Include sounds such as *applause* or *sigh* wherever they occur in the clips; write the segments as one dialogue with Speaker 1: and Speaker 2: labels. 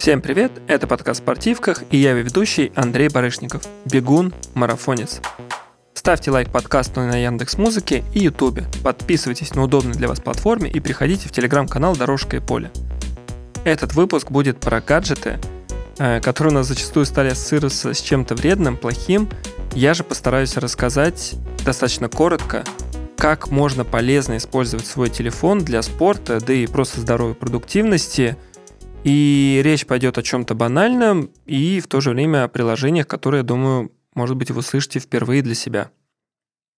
Speaker 1: Всем привет, это подкаст «Спортивках» и я ведущий Андрей Барышников, бегун, марафонец. Ставьте лайк подкасту на Яндекс Музыке и Ютубе, подписывайтесь на удобной для вас платформе и приходите в телеграм-канал «Дорожка и поле». Этот выпуск будет про гаджеты, э, которые у нас зачастую стали ассоциироваться с чем-то вредным, плохим. Я же постараюсь рассказать достаточно коротко, как можно полезно использовать свой телефон для спорта, да и просто здоровой продуктивности – и речь пойдет о чем-то банальном и в то же время о приложениях, которые, думаю, может быть, вы слышите впервые для себя.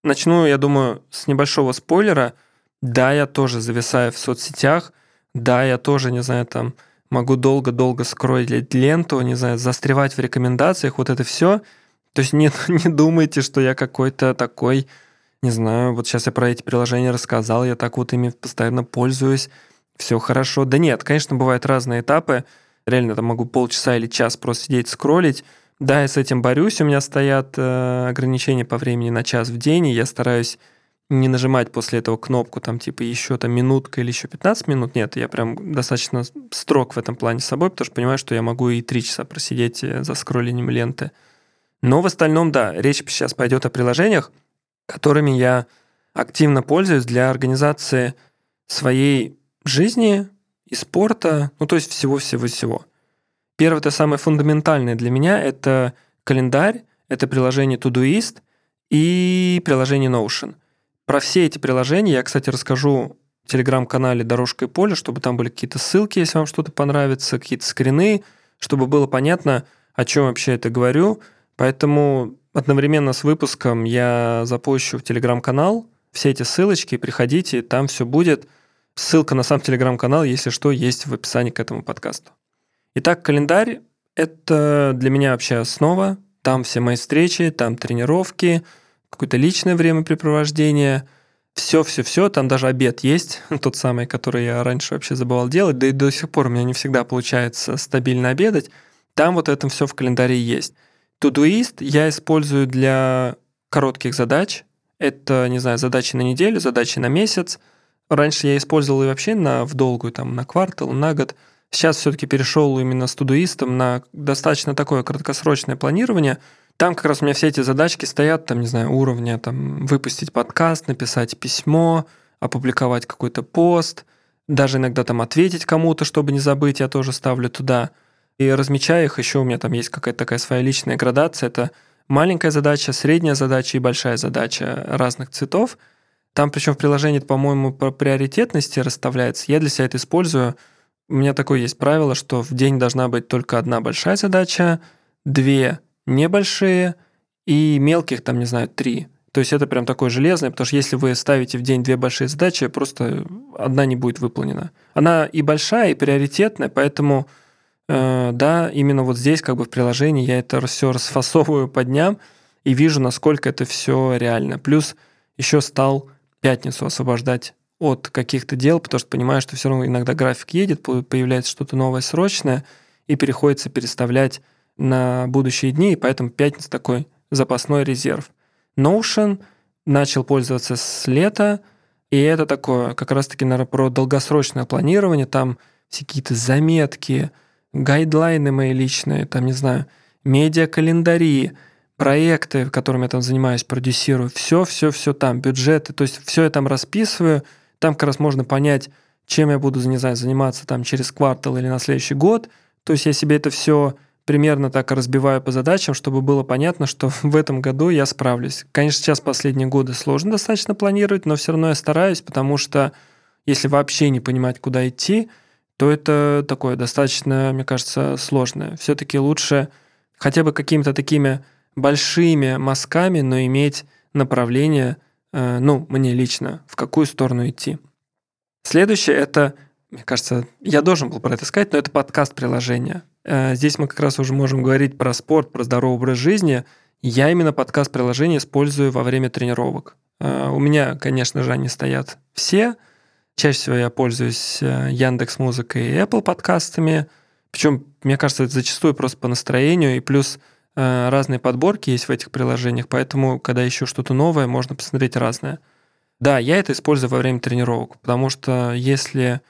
Speaker 1: Начну, я думаю, с небольшого спойлера. Да, я тоже зависаю в соцсетях. Да, я тоже, не знаю, там могу долго-долго скроить ленту, не знаю, застревать в рекомендациях, вот это все. То есть не, *laughs* не думайте, что я какой-то такой, не знаю, вот сейчас я про эти приложения рассказал, я так вот ими постоянно пользуюсь все хорошо. Да нет, конечно, бывают разные этапы. Реально там могу полчаса или час просто сидеть, скроллить. Да, я с этим борюсь. У меня стоят э, ограничения по времени на час в день, и я стараюсь не нажимать после этого кнопку, там, типа, еще там минутка или еще 15 минут. Нет, я прям достаточно строг в этом плане с собой, потому что понимаю, что я могу и 3 часа просидеть э, за скроллением ленты. Но в остальном, да, речь сейчас пойдет о приложениях, которыми я активно пользуюсь для организации своей жизни и спорта, ну то есть всего-всего-всего. Первое, это самое фундаментальное для меня, это календарь, это приложение Todoist и приложение Notion. Про все эти приложения я, кстати, расскажу в телеграм-канале «Дорожка и поле», чтобы там были какие-то ссылки, если вам что-то понравится, какие-то скрины, чтобы было понятно, о чем вообще это говорю. Поэтому одновременно с выпуском я запущу в телеграм-канал все эти ссылочки, приходите, там все будет – Ссылка на сам телеграм-канал, если что, есть в описании к этому подкасту. Итак, календарь – это для меня вообще основа. Там все мои встречи, там тренировки, какое-то личное времяпрепровождение, все-все-все, там даже обед есть, *laughs* тот самый, который я раньше вообще забывал делать, да и до сих пор у меня не всегда получается стабильно обедать. Там вот это все в календаре есть. Todoist я использую для коротких задач. Это, не знаю, задачи на неделю, задачи на месяц – Раньше я использовал и вообще на, в долгую, там, на квартал, на год. Сейчас все-таки перешел именно с тудуистом на достаточно такое краткосрочное планирование. Там как раз у меня все эти задачки стоят, там, не знаю, уровня, там, выпустить подкаст, написать письмо, опубликовать какой-то пост, даже иногда там ответить кому-то, чтобы не забыть, я тоже ставлю туда. И размечаю их, еще у меня там есть какая-то такая своя личная градация. Это маленькая задача, средняя задача и большая задача разных цветов – там причем в приложении, по-моему, по приоритетности расставляется. Я для себя это использую. У меня такое есть правило, что в день должна быть только одна большая задача, две небольшие и мелких, там, не знаю, три. То есть это прям такое железное, потому что если вы ставите в день две большие задачи, просто одна не будет выполнена. Она и большая, и приоритетная, поэтому э, да, именно вот здесь, как бы в приложении, я это все расфасовываю по дням и вижу, насколько это все реально. Плюс еще стал пятницу освобождать от каких-то дел, потому что понимаю, что все равно иногда график едет, появляется что-то новое срочное, и приходится переставлять на будущие дни, и поэтому пятница такой запасной резерв. Notion начал пользоваться с лета, и это такое как раз-таки, наверное, про долгосрочное планирование, там какие-то заметки, гайдлайны мои личные, там, не знаю, медиа-календари, проекты, которыми я там занимаюсь, продюсирую, все, все, все там, бюджеты, то есть все я там расписываю, там как раз можно понять, чем я буду, не знаю, заниматься там через квартал или на следующий год, то есть я себе это все примерно так разбиваю по задачам, чтобы было понятно, что *laughs* в этом году я справлюсь. Конечно, сейчас последние годы сложно достаточно планировать, но все равно я стараюсь, потому что если вообще не понимать, куда идти, то это такое достаточно, мне кажется, сложное. Все-таки лучше хотя бы какими-то такими большими мазками, но иметь направление, э, ну, мне лично, в какую сторону идти. Следующее это, мне кажется, я должен был про это сказать, но это подкаст приложения. Э, здесь мы как раз уже можем говорить про спорт, про здоровый образ жизни. Я именно подкаст приложения использую во время тренировок. Э, у меня, конечно же, они стоят все. Чаще всего я пользуюсь Яндекс Музыкой и Apple подкастами. Причем, мне кажется, это зачастую просто по настроению. И плюс разные подборки есть в этих приложениях, поэтому, когда ищу что-то новое, можно посмотреть разное. Да, я это использую во время тренировок, потому что если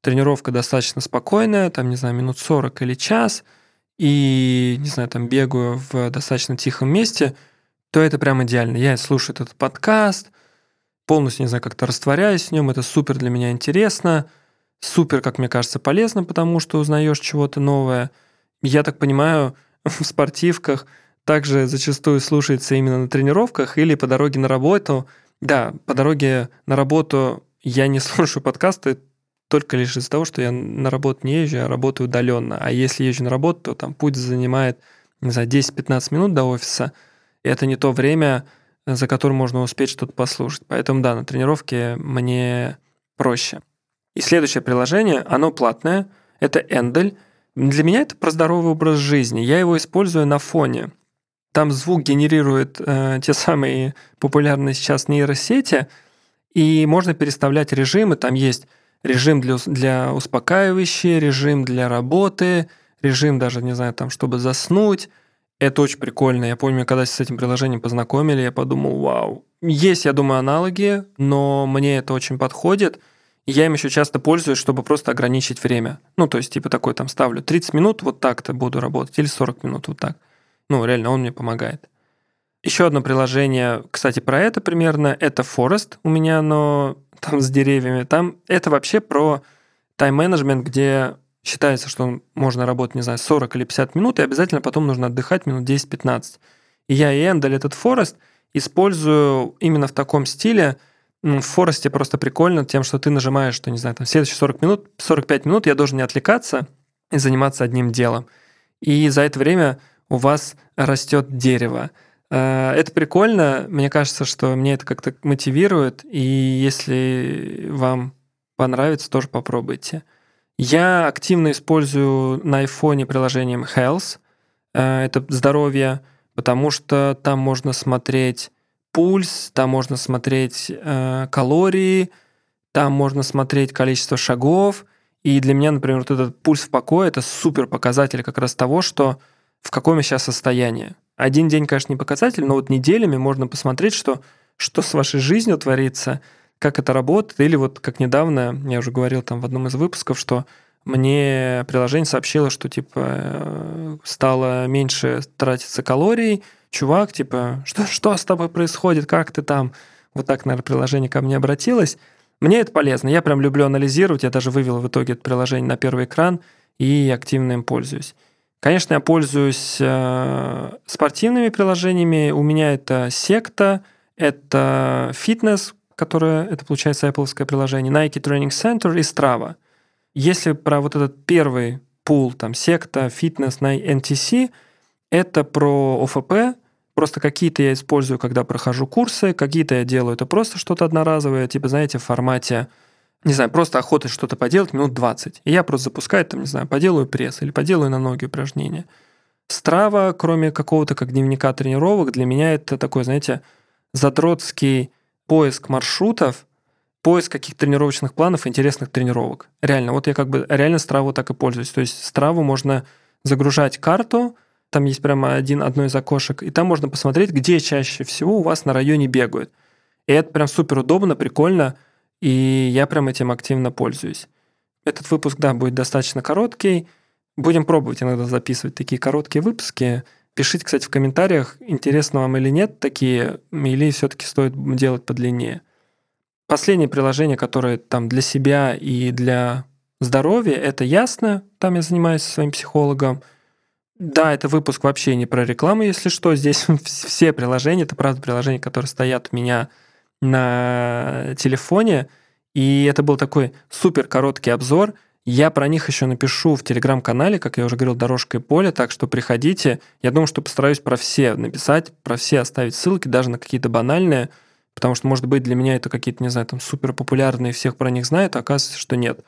Speaker 1: тренировка достаточно спокойная, там, не знаю, минут 40 или час, и, не знаю, там бегаю в достаточно тихом месте, то это прям идеально. Я слушаю этот подкаст, полностью, не знаю, как-то растворяюсь в нем, это супер для меня интересно, супер, как мне кажется, полезно, потому что узнаешь чего-то новое. Я так понимаю, *laughs* в спортивках также зачастую слушается именно на тренировках или по дороге на работу. Да, по дороге на работу я не *laughs* слушаю подкасты только лишь из-за того, что я на работу не езжу, а работаю удаленно. А если езжу на работу, то там путь занимает, не знаю, 10-15 минут до офиса. И это не то время, за которым можно успеть что-то послушать. Поэтому да, на тренировке мне проще. И следующее приложение, оно платное, это Endelь. Для меня это про здоровый образ жизни. Я его использую на фоне. Там звук генерирует э, те самые популярные сейчас нейросети, и можно переставлять режимы. Там есть режим для, для успокаивающий, режим для работы, режим даже, не знаю, там, чтобы заснуть. Это очень прикольно. Я помню, когда с этим приложением познакомили, я подумал, вау. Есть, я думаю, аналоги, но мне это очень подходит. Я им еще часто пользуюсь, чтобы просто ограничить время. Ну, то есть, типа такой там ставлю 30 минут, вот так-то буду работать, или 40 минут, вот так. Ну, реально, он мне помогает. Еще одно приложение, кстати, про это примерно, это Forest у меня, но там с деревьями. Там это вообще про тайм-менеджмент, где считается, что можно работать, не знаю, 40 или 50 минут, и обязательно потом нужно отдыхать минут 10-15. И я и Эндаль этот Forest использую именно в таком стиле. В Форесте просто прикольно тем, что ты нажимаешь, что, не знаю, там следующие 40 минут, 45 минут я должен не отвлекаться и заниматься одним делом. И за это время у вас растет дерево. Э, это прикольно. Мне кажется, что мне это как-то мотивирует. И если вам понравится, тоже попробуйте. Я активно использую на айфоне приложением Health. Э, это здоровье, потому что там можно смотреть пульс, там можно смотреть э, калории, там можно смотреть количество шагов. И для меня, например, вот этот пульс в покое – это супер показатель как раз того, что в каком я сейчас состоянии. Один день, конечно, не показатель, но вот неделями можно посмотреть, что, что с вашей жизнью творится, как это работает. Или вот как недавно, я уже говорил там в одном из выпусков, что мне приложение сообщило, что типа стало меньше тратиться калорий. Чувак, типа, что, что с тобой происходит, как ты там? Вот так, наверное, приложение ко мне обратилось. Мне это полезно. Я прям люблю анализировать. Я даже вывел в итоге это приложение на первый экран и активно им пользуюсь. Конечно, я пользуюсь э, спортивными приложениями. У меня это секта, это фитнес, которое, это получается Apple приложение, Nike Training Center и Strava. Если про вот этот первый пул, там, секта, фитнес на NTC, это про ОФП, просто какие-то я использую, когда прохожу курсы, какие-то я делаю, это просто что-то одноразовое, типа, знаете, в формате не знаю, просто охота что-то поделать минут 20. И я просто запускаю, там, не знаю, поделаю пресс или поделаю на ноги упражнения. Страва, кроме какого-то как дневника тренировок, для меня это такой, знаете, задротский поиск маршрутов, поиск каких-то тренировочных планов, интересных тренировок. Реально, вот я как бы реально Страву так и пользуюсь. То есть Страву можно загружать карту, там есть прямо один, одно из окошек, и там можно посмотреть, где чаще всего у вас на районе бегают. И это прям супер удобно, прикольно, и я прям этим активно пользуюсь. Этот выпуск, да, будет достаточно короткий. Будем пробовать иногда записывать такие короткие выпуски. Пишите, кстати, в комментариях, интересно вам или нет такие, или все-таки стоит делать подлиннее. Последнее приложение, которое там для себя и для здоровья, это ясно. Там я занимаюсь своим психологом. Да, это выпуск вообще не про рекламу, если что. Здесь *laughs* все приложения, это правда приложения, которые стоят у меня на телефоне, и это был такой супер короткий обзор. Я про них еще напишу в телеграм-канале, как я уже говорил, «Дорожка и поле», так что приходите. Я думаю, что постараюсь про все написать, про все оставить ссылки, даже на какие-то банальные, потому что, может быть, для меня это какие-то, не знаю, там супер популярные, всех про них знают, а оказывается, что нет.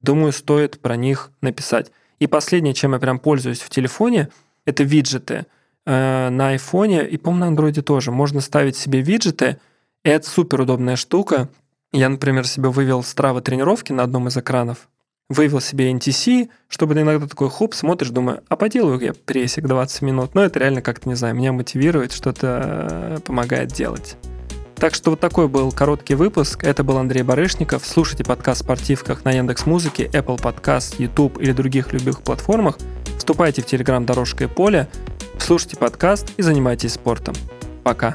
Speaker 1: Думаю, стоит про них написать. И последнее, чем я прям пользуюсь в телефоне, это виджеты. Э, на айфоне и, по-моему, на андроиде тоже. Можно ставить себе виджеты – это супер удобная штука. Я, например, себе вывел Strava тренировки на одном из экранов, вывел себе NTC, чтобы иногда такой хоп, смотришь, думаю, а поделаю я прессик 20 минут. Но это реально как-то, не знаю, меня мотивирует, что-то э, помогает делать. Так что вот такой был короткий выпуск. Это был Андрей Барышников. Слушайте подкаст спортивках на Яндекс Музыке, Apple Podcast, YouTube или других любых платформах. Вступайте в Telegram «Дорожка и поле», слушайте подкаст и занимайтесь спортом. Пока.